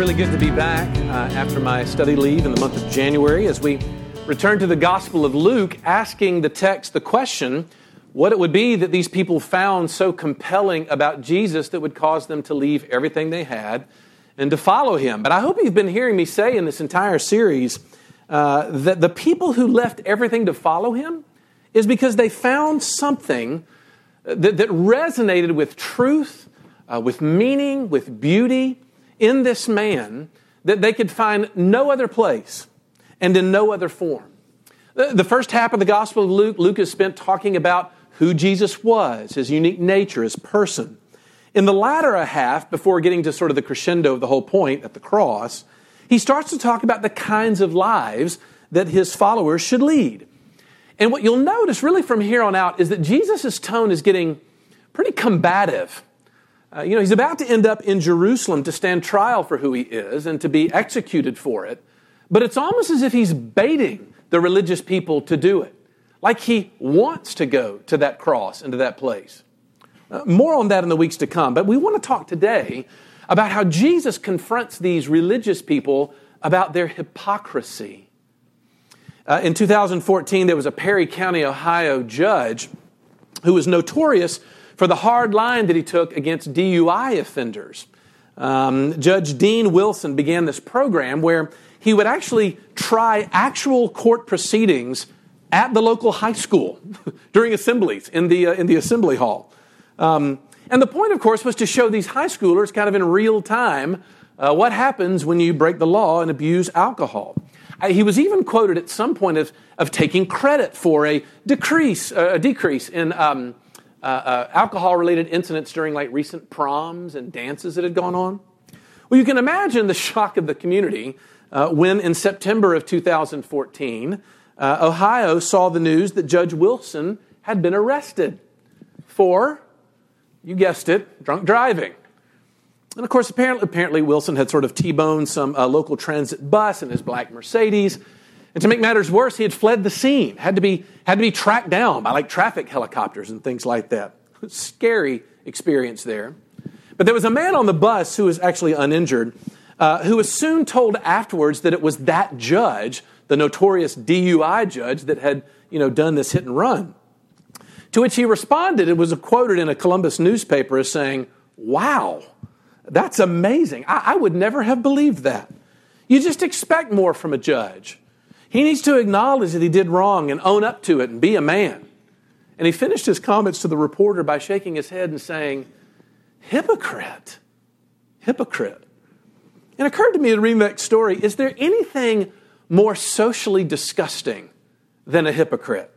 really good to be back uh, after my study leave in the month of January as we return to the Gospel of Luke, asking the text the question what it would be that these people found so compelling about Jesus that would cause them to leave everything they had and to follow him. But I hope you've been hearing me say in this entire series uh, that the people who left everything to follow him is because they found something that, that resonated with truth, uh, with meaning, with beauty in this man that they could find no other place and in no other form. The first half of the Gospel of Luke, Luke has spent talking about who Jesus was, his unique nature, his person. In the latter half, before getting to sort of the crescendo of the whole point at the cross, he starts to talk about the kinds of lives that his followers should lead. And what you'll notice really from here on out is that Jesus' tone is getting pretty combative. Uh, you know, he's about to end up in Jerusalem to stand trial for who he is and to be executed for it. But it's almost as if he's baiting the religious people to do it, like he wants to go to that cross and to that place. Uh, more on that in the weeks to come. But we want to talk today about how Jesus confronts these religious people about their hypocrisy. Uh, in 2014, there was a Perry County, Ohio judge who was notorious for the hard line that he took against DUI offenders. Um, Judge Dean Wilson began this program where he would actually try actual court proceedings at the local high school during assemblies in the, uh, in the assembly hall. Um, and the point, of course, was to show these high schoolers kind of in real time uh, what happens when you break the law and abuse alcohol. He was even quoted at some point of, of taking credit for a decrease, uh, a decrease in um, uh, uh, alcohol related incidents during like recent proms and dances that had gone on. Well, you can imagine the shock of the community uh, when in September of 2014, uh, Ohio saw the news that Judge Wilson had been arrested for, you guessed it, drunk driving. And of course, apparently, apparently Wilson had sort of T boned some uh, local transit bus in his black Mercedes and to make matters worse, he had fled the scene, had to be, had to be tracked down by like traffic helicopters and things like that. Scary experience there. But there was a man on the bus who was actually uninjured, uh, who was soon told afterwards that it was that judge, the notorious DUI judge, that had you know, done this hit and run. To which he responded, it was quoted in a Columbus newspaper as saying, Wow, that's amazing. I, I would never have believed that. You just expect more from a judge. He needs to acknowledge that he did wrong and own up to it and be a man. And he finished his comments to the reporter by shaking his head and saying, Hypocrite. Hypocrite. It occurred to me in reading that story is there anything more socially disgusting than a hypocrite?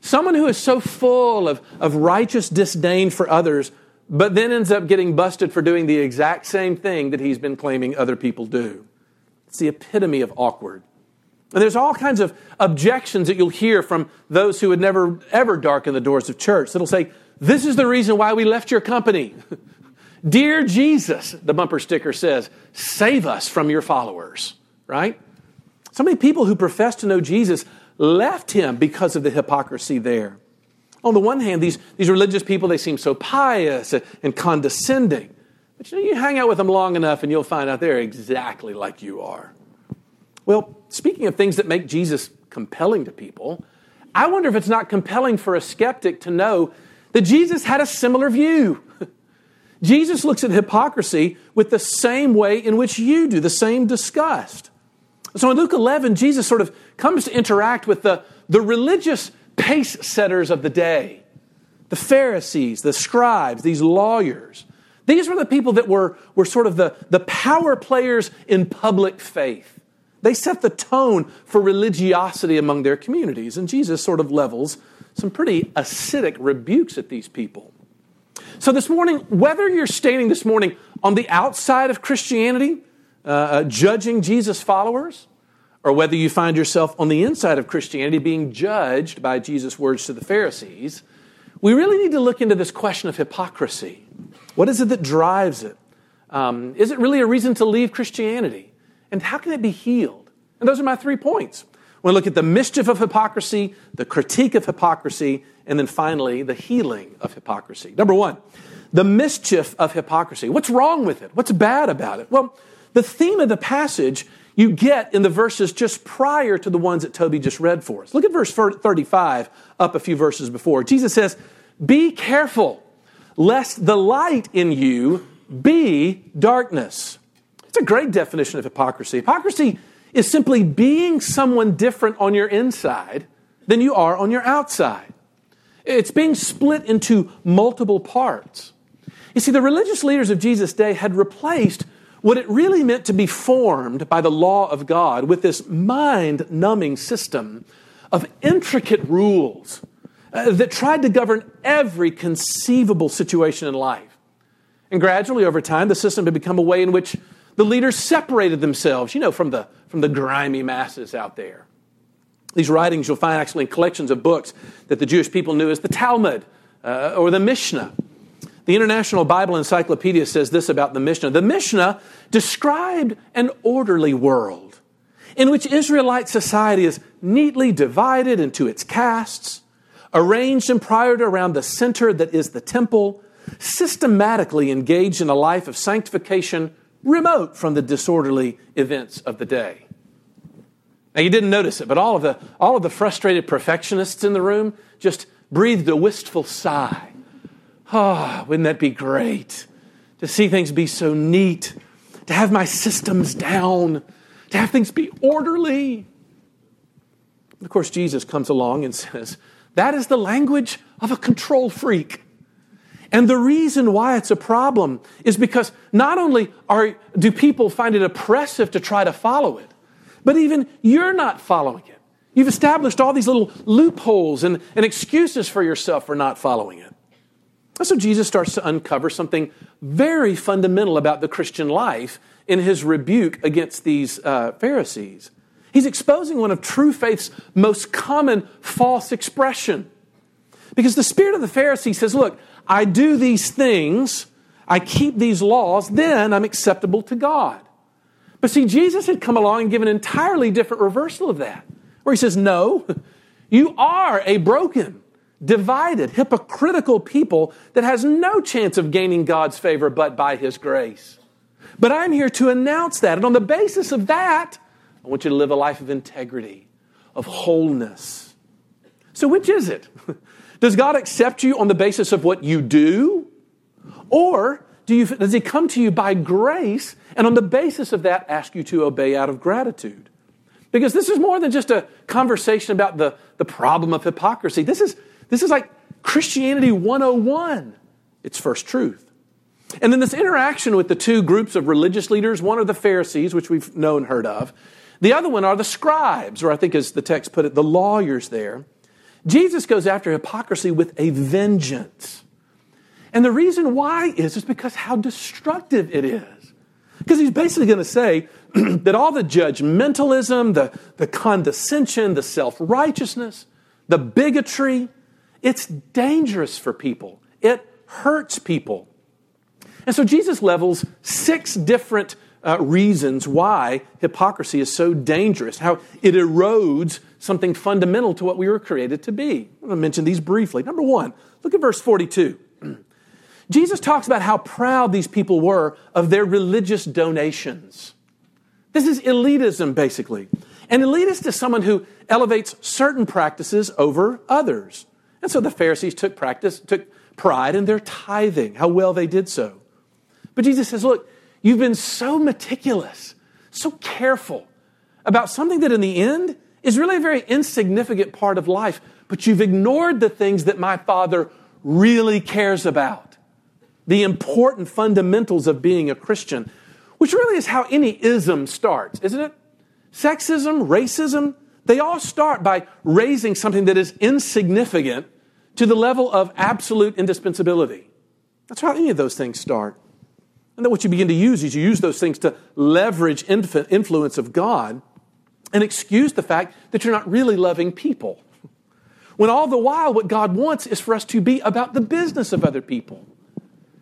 Someone who is so full of, of righteous disdain for others, but then ends up getting busted for doing the exact same thing that he's been claiming other people do. It's the epitome of awkward. And there's all kinds of objections that you'll hear from those who would never, ever darken the doors of church that'll say, This is the reason why we left your company. Dear Jesus, the bumper sticker says, save us from your followers, right? So many people who profess to know Jesus left him because of the hypocrisy there. On the one hand, these, these religious people, they seem so pious and condescending. But you know, you hang out with them long enough and you'll find out they're exactly like you are. Well, speaking of things that make Jesus compelling to people, I wonder if it's not compelling for a skeptic to know that Jesus had a similar view. Jesus looks at hypocrisy with the same way in which you do, the same disgust. So in Luke 11, Jesus sort of comes to interact with the, the religious pace setters of the day the Pharisees, the scribes, these lawyers. These were the people that were, were sort of the, the power players in public faith. They set the tone for religiosity among their communities, and Jesus sort of levels some pretty acidic rebukes at these people. So, this morning, whether you're standing this morning on the outside of Christianity, uh, uh, judging Jesus' followers, or whether you find yourself on the inside of Christianity being judged by Jesus' words to the Pharisees, we really need to look into this question of hypocrisy. What is it that drives it? Um, is it really a reason to leave Christianity? And how can it be healed? And those are my three points. To look at the mischief of hypocrisy, the critique of hypocrisy, and then finally, the healing of hypocrisy. Number one, the mischief of hypocrisy. What's wrong with it? What's bad about it? Well, the theme of the passage you get in the verses just prior to the ones that Toby just read for us. Look at verse 35, up a few verses before. Jesus says, Be careful, lest the light in you be darkness. It's a great definition of hypocrisy. Hypocrisy is simply being someone different on your inside than you are on your outside. It's being split into multiple parts. You see, the religious leaders of Jesus' day had replaced what it really meant to be formed by the law of God with this mind numbing system of intricate rules uh, that tried to govern every conceivable situation in life. And gradually, over time, the system had become a way in which the leaders separated themselves, you know, from the, from the grimy masses out there. These writings you'll find actually in collections of books that the Jewish people knew as the Talmud uh, or the Mishnah. The International Bible Encyclopedia says this about the Mishnah. The Mishnah described an orderly world in which Israelite society is neatly divided into its castes, arranged and priored around the center that is the temple, systematically engaged in a life of sanctification remote from the disorderly events of the day. Now, you didn't notice it, but all of the, all of the frustrated perfectionists in the room just breathed a wistful sigh. Ah, oh, wouldn't that be great to see things be so neat, to have my systems down, to have things be orderly? Of course, Jesus comes along and says, That is the language of a control freak. And the reason why it's a problem is because not only are, do people find it oppressive to try to follow it, but even you're not following it. You've established all these little loopholes and, and excuses for yourself for not following it. And so Jesus starts to uncover something very fundamental about the Christian life in his rebuke against these uh, Pharisees. He's exposing one of true faith's most common false expression. Because the spirit of the Pharisee says, look, I do these things, I keep these laws, then I'm acceptable to God. But see, Jesus had come along and given an entirely different reversal of that, where he says, No, you are a broken, divided, hypocritical people that has no chance of gaining God's favor but by his grace. But I'm here to announce that. And on the basis of that, I want you to live a life of integrity, of wholeness. So, which is it? Does God accept you on the basis of what you do? Or do you, does He come to you by grace and on the basis of that ask you to obey out of gratitude? Because this is more than just a conversation about the, the problem of hypocrisy. This is, this is like Christianity 101. It's first truth. And then this interaction with the two groups of religious leaders one are the Pharisees, which we've known heard of. The other one are the scribes, or I think as the text put it, the lawyers there. Jesus goes after hypocrisy with a vengeance. And the reason why is, is because how destructive it is. Because he's basically going to say that all the judgmentalism, the, the condescension, the self righteousness, the bigotry, it's dangerous for people. It hurts people. And so Jesus levels six different uh, reasons why hypocrisy is so dangerous, how it erodes something fundamental to what we were created to be. I'm going to mention these briefly. Number one, look at verse 42. Jesus talks about how proud these people were of their religious donations. This is elitism, basically. And elitist is someone who elevates certain practices over others. And so the Pharisees took practice, took pride in their tithing, how well they did so. But Jesus says, look, You've been so meticulous, so careful about something that in the end is really a very insignificant part of life, but you've ignored the things that my Father really cares about. The important fundamentals of being a Christian, which really is how any ism starts, isn't it? Sexism, racism, they all start by raising something that is insignificant to the level of absolute indispensability. That's how any of those things start. And then what you begin to use is you use those things to leverage influence of God and excuse the fact that you're not really loving people. When all the while, what God wants is for us to be about the business of other people,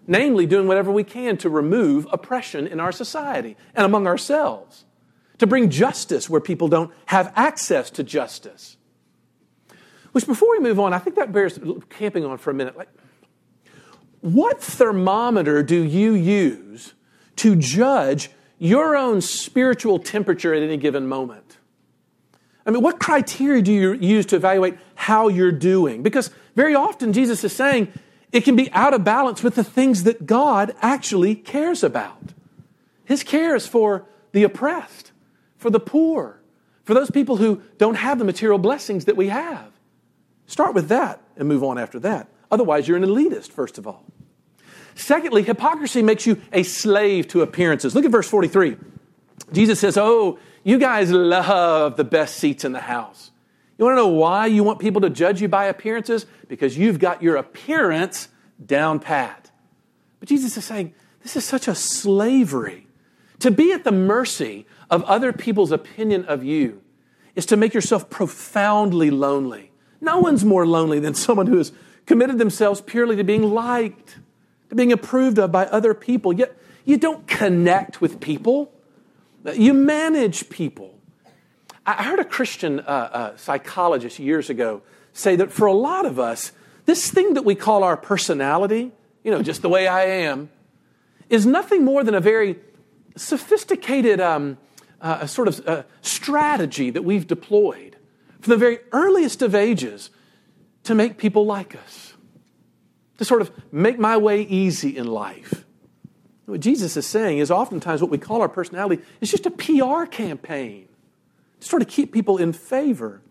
namely, doing whatever we can to remove oppression in our society and among ourselves, to bring justice where people don't have access to justice. Which, before we move on, I think that bears camping on for a minute. Like, what thermometer do you use to judge your own spiritual temperature at any given moment? I mean, what criteria do you use to evaluate how you're doing? Because very often Jesus is saying it can be out of balance with the things that God actually cares about. His care is for the oppressed, for the poor, for those people who don't have the material blessings that we have. Start with that and move on after that. Otherwise, you're an elitist, first of all. Secondly, hypocrisy makes you a slave to appearances. Look at verse 43. Jesus says, Oh, you guys love the best seats in the house. You want to know why you want people to judge you by appearances? Because you've got your appearance down pat. But Jesus is saying, this is such a slavery. To be at the mercy of other people's opinion of you is to make yourself profoundly lonely. No one's more lonely than someone who has committed themselves purely to being liked, to being approved of by other people. Yet you don't connect with people, you manage people. I heard a Christian uh, uh, psychologist years ago say that for a lot of us, this thing that we call our personality, you know, just the way I am, is nothing more than a very sophisticated um, uh, sort of uh, strategy that we've deployed from the very earliest of ages to make people like us, to sort of make my way easy in life. What Jesus is saying is oftentimes what we call our personality is just a PR campaign to sort of keep people in favor.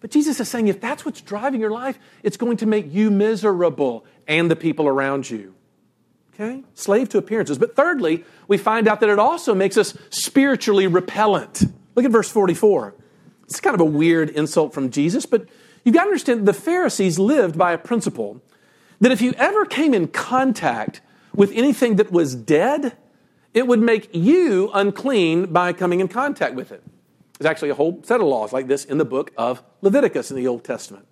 But Jesus is saying if that's what's driving your life, it's going to make you miserable and the people around you. Okay? Slave to appearances. But thirdly, we find out that it also makes us spiritually repellent. Look at verse 44. It's kind of a weird insult from Jesus, but you've got to understand the Pharisees lived by a principle that if you ever came in contact with anything that was dead, it would make you unclean by coming in contact with it. There's actually a whole set of laws like this in the book of Leviticus in the Old Testament.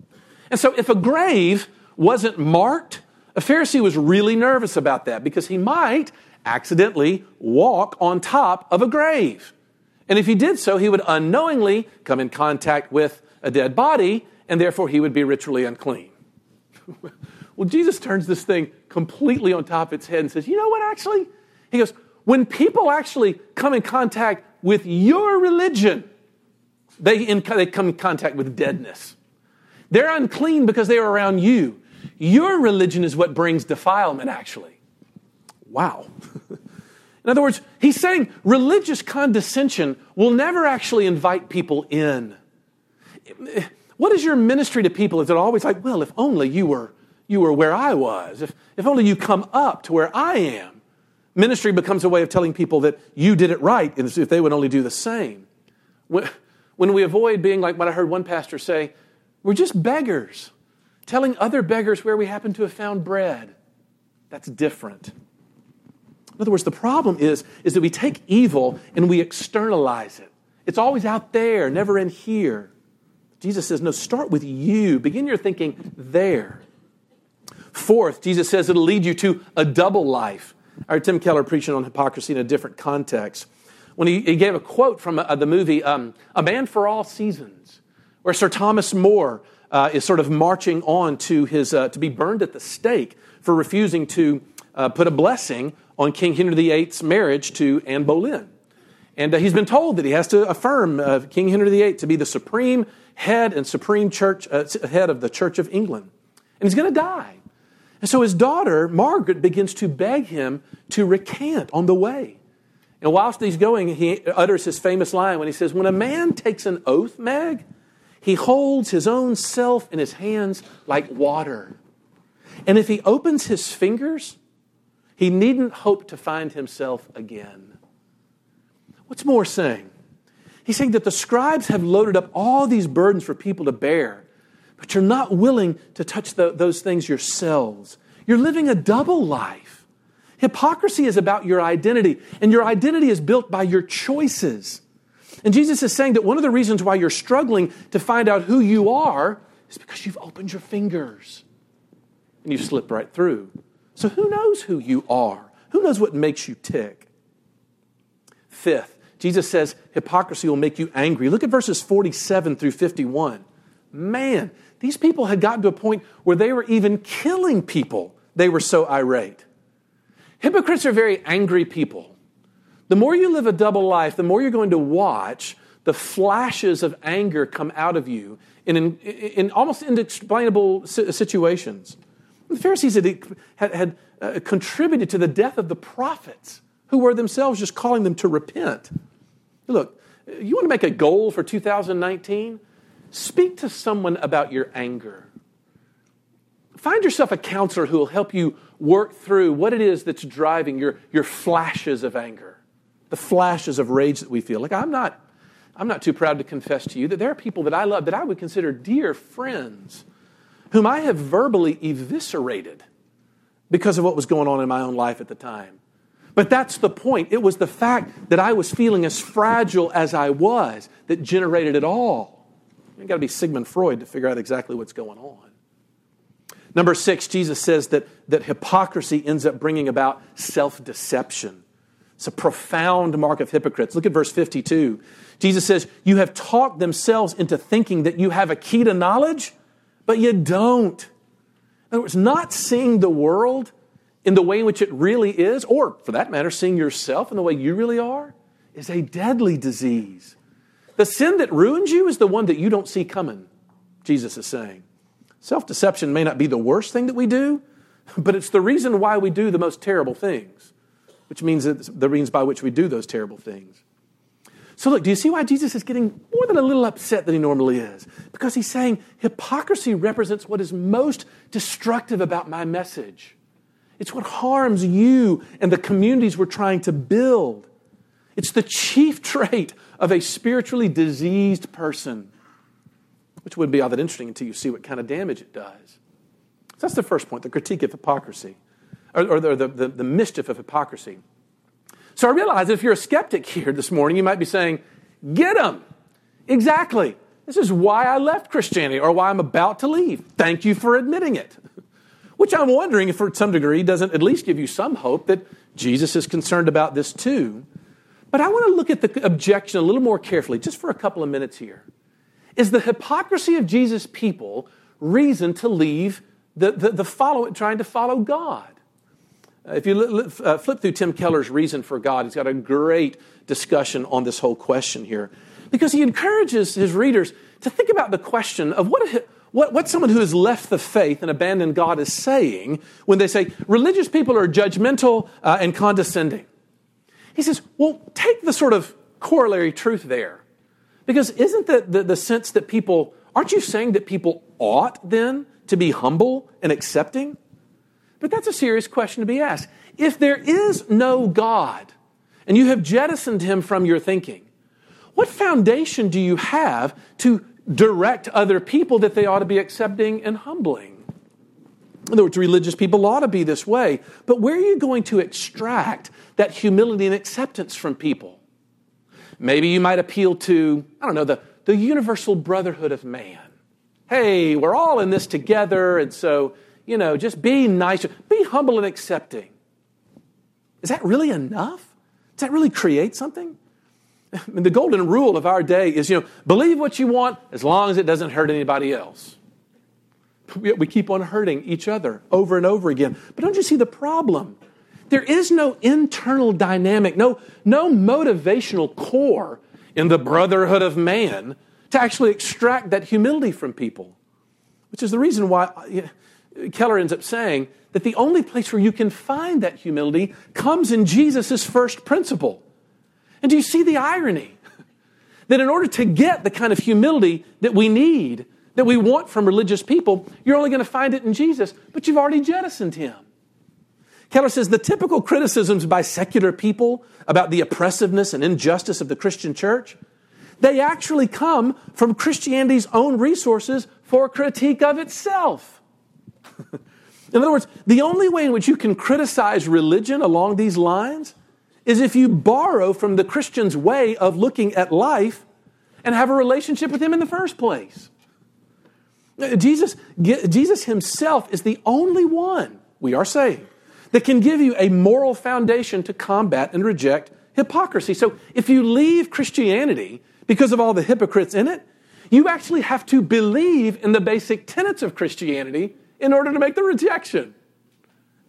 And so if a grave wasn't marked, a Pharisee was really nervous about that because he might accidentally walk on top of a grave. And if he did so, he would unknowingly come in contact with a dead body, and therefore he would be ritually unclean. well, Jesus turns this thing completely on top of its head and says, You know what, actually? He goes, When people actually come in contact with your religion, they, in, they come in contact with deadness. They're unclean because they are around you. Your religion is what brings defilement, actually. Wow. in other words, he's saying religious condescension will never actually invite people in. What is your ministry to people? Is it always like, well, if only you were, you were where I was, if, if only you come up to where I am? Ministry becomes a way of telling people that you did it right, and if they would only do the same. When, when we avoid being like what I heard one pastor say, we're just beggars, telling other beggars where we happen to have found bread. That's different. In other words, the problem is, is that we take evil and we externalize it. It's always out there, never in here. Jesus says, no, start with you. Begin your thinking there. Fourth, Jesus says it'll lead you to a double life. I heard Tim Keller preaching on hypocrisy in a different context when he, he gave a quote from uh, the movie um, A Man for All Seasons, where Sir Thomas More uh, is sort of marching on to, his, uh, to be burned at the stake for refusing to uh, put a blessing on King Henry VIII's marriage to Anne Boleyn. And uh, he's been told that he has to affirm uh, King Henry VIII to be the supreme head and supreme church, head of the Church of England. And he's going to die. And so his daughter, Margaret, begins to beg him to recant on the way. And whilst he's going, he utters his famous line when he says, When a man takes an oath, Meg, he holds his own self in his hands like water. And if he opens his fingers, he needn't hope to find himself again. What's more saying? He's saying that the scribes have loaded up all these burdens for people to bear, but you're not willing to touch the, those things yourselves. You're living a double life. Hypocrisy is about your identity, and your identity is built by your choices. And Jesus is saying that one of the reasons why you're struggling to find out who you are is because you've opened your fingers and you've slipped right through. So, who knows who you are? Who knows what makes you tick? Fifth, Jesus says hypocrisy will make you angry. Look at verses 47 through 51. Man, these people had gotten to a point where they were even killing people. They were so irate. Hypocrites are very angry people. The more you live a double life, the more you're going to watch the flashes of anger come out of you in, in, in almost inexplainable situations. The Pharisees had, had, had uh, contributed to the death of the prophets who were themselves just calling them to repent. Look, you want to make a goal for 2019? Speak to someone about your anger. Find yourself a counselor who will help you work through what it is that's driving your, your flashes of anger, the flashes of rage that we feel. Like, I'm not, I'm not too proud to confess to you that there are people that I love that I would consider dear friends whom I have verbally eviscerated because of what was going on in my own life at the time. But that's the point. It was the fact that I was feeling as fragile as I was that generated it all. You've got to be Sigmund Freud to figure out exactly what's going on. Number six, Jesus says that, that hypocrisy ends up bringing about self deception. It's a profound mark of hypocrites. Look at verse 52. Jesus says, You have talked themselves into thinking that you have a key to knowledge, but you don't. In other words, not seeing the world in the way in which it really is, or for that matter, seeing yourself in the way you really are, is a deadly disease. The sin that ruins you is the one that you don't see coming, Jesus is saying. Self deception may not be the worst thing that we do, but it's the reason why we do the most terrible things, which means the means by which we do those terrible things. So, look, do you see why Jesus is getting more than a little upset than he normally is? Because he's saying hypocrisy represents what is most destructive about my message. It's what harms you and the communities we're trying to build. It's the chief trait of a spiritually diseased person, which wouldn't be oh, all that interesting until you see what kind of damage it does. So that's the first point the critique of hypocrisy, or, or the, the, the mischief of hypocrisy. So I realize if you're a skeptic here this morning, you might be saying, Get them. Exactly. This is why I left Christianity or why I'm about to leave. Thank you for admitting it. Which I'm wondering if, for some degree, doesn't at least give you some hope that Jesus is concerned about this too. But I want to look at the objection a little more carefully, just for a couple of minutes here. Is the hypocrisy of Jesus' people reason to leave the, the, the follow, trying to follow God? Uh, if you uh, flip through Tim Keller's Reason for God, he's got a great discussion on this whole question here. Because he encourages his readers to think about the question of what, what, what someone who has left the faith and abandoned God is saying when they say religious people are judgmental uh, and condescending. He says, well, take the sort of corollary truth there. Because isn't the, the, the sense that people, aren't you saying that people ought then to be humble and accepting? But that's a serious question to be asked. If there is no God and you have jettisoned him from your thinking, what foundation do you have to direct other people that they ought to be accepting and humbling? In other words, religious people ought to be this way, but where are you going to extract that humility and acceptance from people? Maybe you might appeal to, I don't know, the, the universal brotherhood of man. Hey, we're all in this together, and so you know, just be nice, be humble and accepting. Is that really enough? Does that really create something? I mean, the golden rule of our day is, you know, believe what you want as long as it doesn't hurt anybody else. We keep on hurting each other over and over again. But don't you see the problem? There is no internal dynamic, no, no motivational core in the brotherhood of man to actually extract that humility from people, which is the reason why uh, Keller ends up saying that the only place where you can find that humility comes in Jesus' first principle. And do you see the irony? that in order to get the kind of humility that we need, that we want from religious people, you're only going to find it in Jesus, but you've already jettisoned him. Keller says the typical criticisms by secular people about the oppressiveness and injustice of the Christian church, they actually come from Christianity's own resources for critique of itself. in other words, the only way in which you can criticize religion along these lines is if you borrow from the Christian's way of looking at life and have a relationship with him in the first place. Uh, Jesus, Jesus himself is the only one, we are saying, that can give you a moral foundation to combat and reject hypocrisy. So if you leave Christianity because of all the hypocrites in it, you actually have to believe in the basic tenets of Christianity in order to make the rejection.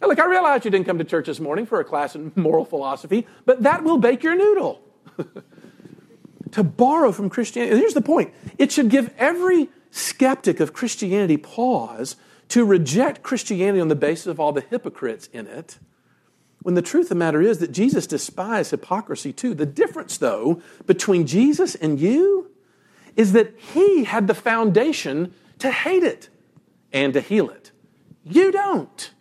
Now, Look, I realize you didn't come to church this morning for a class in moral philosophy, but that will bake your noodle. to borrow from Christianity. Here's the point it should give every skeptic of Christianity pause to reject Christianity on the basis of all the hypocrites in it. When the truth of the matter is that Jesus despised hypocrisy too. The difference, though, between Jesus and you is that he had the foundation to hate it and to heal it. You don't.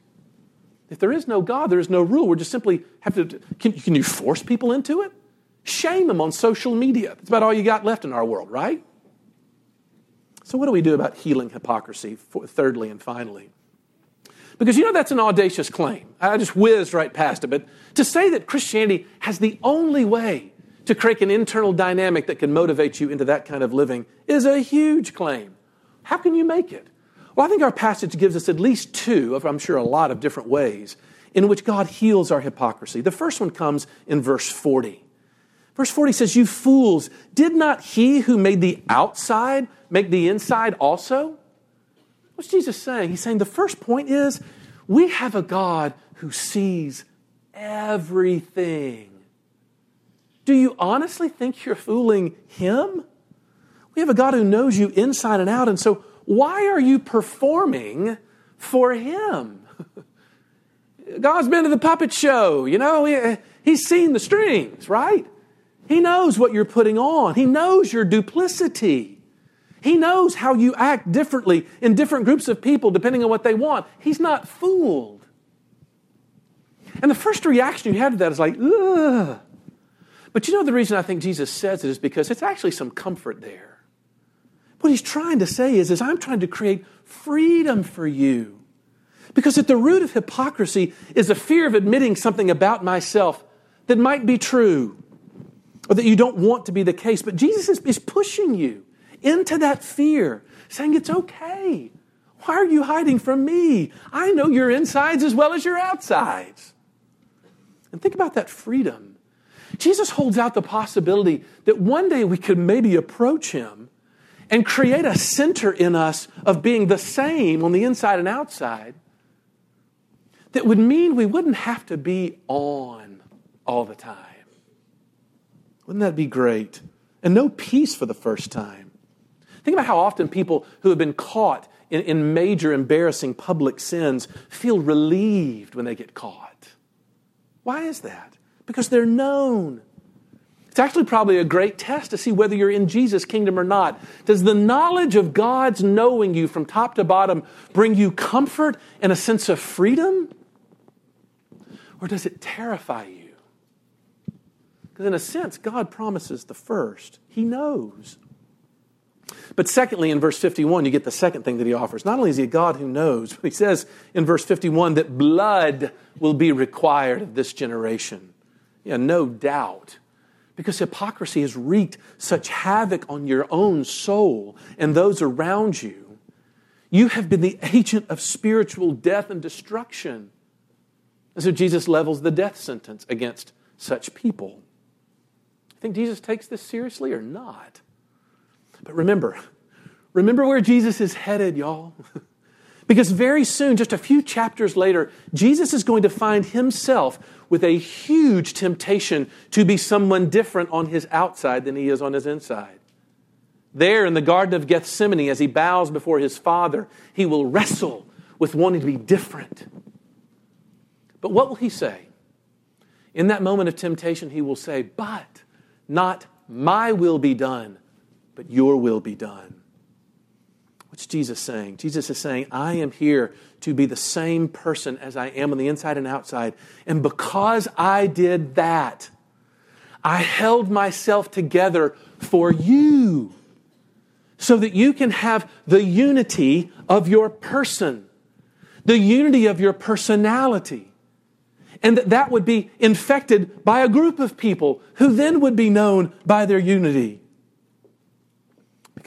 If there is no God, there is no rule. We're just simply have to. Can, can you force people into it? Shame them on social media. That's about all you got left in our world, right? So, what do we do about healing hypocrisy, thirdly and finally? Because you know that's an audacious claim. I just whizzed right past it. But to say that Christianity has the only way to create an internal dynamic that can motivate you into that kind of living is a huge claim. How can you make it? Well, I think our passage gives us at least two, I'm sure a lot of different ways, in which God heals our hypocrisy. The first one comes in verse 40. Verse 40 says, You fools, did not he who made the outside make the inside also? What's Jesus saying? He's saying the first point is we have a God who sees everything. Do you honestly think you're fooling him? We have a God who knows you inside and out, and so why are you performing for him? God's been to the puppet show, you know, he, he's seen the strings, right? He knows what you're putting on. He knows your duplicity. He knows how you act differently in different groups of people depending on what they want. He's not fooled. And the first reaction you have to that is like, ugh. But you know the reason I think Jesus says it is because it's actually some comfort there. What he's trying to say is, is I'm trying to create freedom for you. Because at the root of hypocrisy is a fear of admitting something about myself that might be true or that you don't want to be the case. But Jesus is, is pushing you into that fear, saying it's okay. Why are you hiding from me? I know your insides as well as your outsides. And think about that freedom. Jesus holds out the possibility that one day we could maybe approach him and create a center in us of being the same on the inside and outside that would mean we wouldn't have to be on all the time. Wouldn't that be great? And know peace for the first time. Think about how often people who have been caught in, in major embarrassing public sins feel relieved when they get caught. Why is that? Because they're known. It's actually probably a great test to see whether you're in Jesus' kingdom or not. Does the knowledge of God's knowing you from top to bottom bring you comfort and a sense of freedom? Or does it terrify you? Because, in a sense, God promises the first. He knows. But secondly, in verse 51, you get the second thing that he offers. Not only is he a God who knows, but he says in verse 51 that blood will be required of this generation. Yeah, no doubt because hypocrisy has wreaked such havoc on your own soul and those around you. You have been the agent of spiritual death and destruction. And so Jesus levels the death sentence against such people. I think Jesus takes this seriously or not? But remember, remember where Jesus is headed, y'all. because very soon, just a few chapters later, Jesus is going to find himself with a huge temptation to be someone different on his outside than he is on his inside. There in the Garden of Gethsemane, as he bows before his Father, he will wrestle with wanting to be different. But what will he say? In that moment of temptation, he will say, But not my will be done, but your will be done. What's Jesus saying? Jesus is saying, I am here to be the same person as I am on the inside and outside. And because I did that, I held myself together for you so that you can have the unity of your person, the unity of your personality. And that that would be infected by a group of people who then would be known by their unity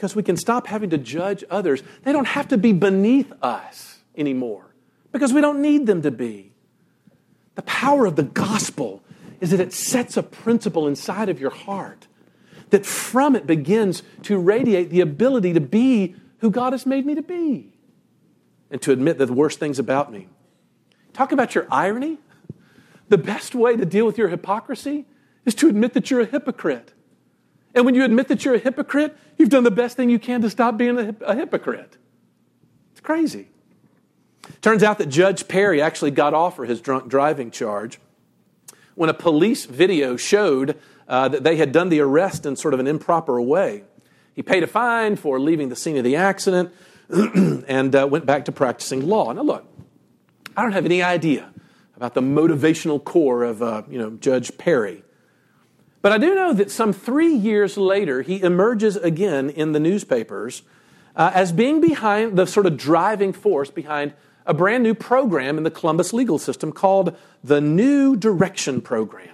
because we can stop having to judge others. They don't have to be beneath us anymore because we don't need them to be. The power of the gospel is that it sets a principle inside of your heart that from it begins to radiate the ability to be who God has made me to be and to admit the worst things about me. Talk about your irony. The best way to deal with your hypocrisy is to admit that you're a hypocrite. And when you admit that you're a hypocrite, you've done the best thing you can to stop being a, a hypocrite. It's crazy. Turns out that Judge Perry actually got off for his drunk driving charge when a police video showed uh, that they had done the arrest in sort of an improper way. He paid a fine for leaving the scene of the accident and uh, went back to practicing law. Now, look, I don't have any idea about the motivational core of uh, you know, Judge Perry. But I do know that some three years later, he emerges again in the newspapers uh, as being behind the sort of driving force behind a brand new program in the Columbus legal system called the New Direction Program.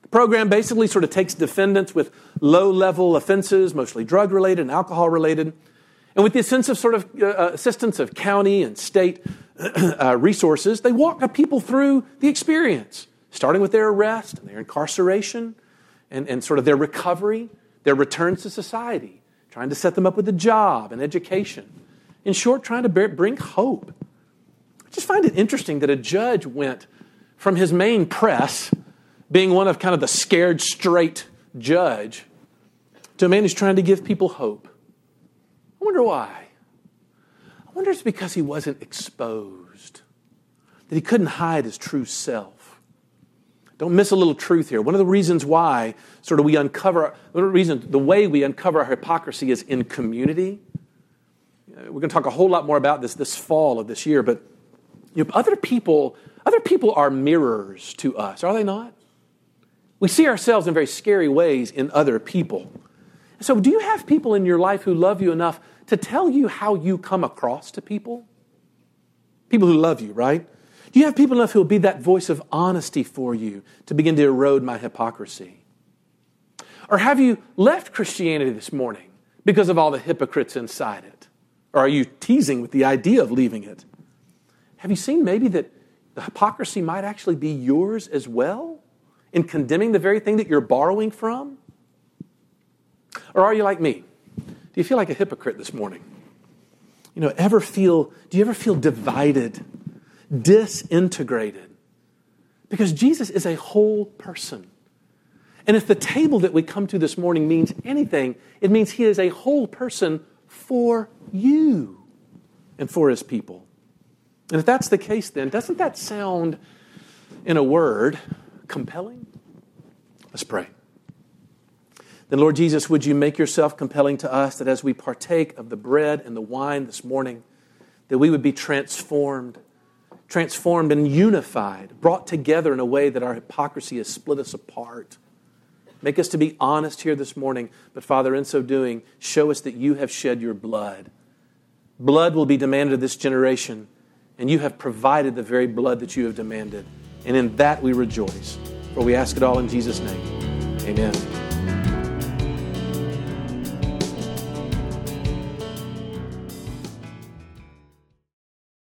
The program basically sort of takes defendants with low level offenses, mostly drug related and alcohol related, and with the sense of sort of uh, uh assistance of county and state uh, resources, they walk people through the experience, starting with their arrest and their incarceration and, and sort of their recovery, their returns to society, trying to set them up with a job and education. In short, trying to bring hope I just find it interesting that a judge went from his main press, being one of kind of the scared straight judge, to a man who's trying to give people hope. I wonder why. I wonder if it's because he wasn't exposed, that he couldn't hide his true self. Don't miss a little truth here. One of the reasons why, sort of, we uncover, one of the reasons, the way we uncover our hypocrisy is in community. We're going to talk a whole lot more about this this fall of this year, but you know, other people, other people are mirrors to us, are they not? We see ourselves in very scary ways in other people. So, do you have people in your life who love you enough to tell you how you come across to people? People who love you, right? Do you have people enough who will be that voice of honesty for you to begin to erode my hypocrisy? Or have you left Christianity this morning because of all the hypocrites inside it? Or are you teasing with the idea of leaving it? Have you seen maybe that the hypocrisy might actually be yours as well in condemning the very thing that you're borrowing from? Or are you like me? Do you feel like a hypocrite this morning? You know, ever feel, do you ever feel divided, disintegrated? Because Jesus is a whole person. And if the table that we come to this morning means anything, it means he is a whole person for you and for his people. And if that's the case, then doesn't that sound, in a word, compelling? Let's pray. Then, Lord Jesus, would you make yourself compelling to us that as we partake of the bread and the wine this morning, that we would be transformed, transformed and unified, brought together in a way that our hypocrisy has split us apart. Make us to be honest here this morning, but Father, in so doing, show us that you have shed your blood. Blood will be demanded of this generation and you have provided the very blood that you have demanded. And in that we rejoice. For we ask it all in Jesus' name. Amen.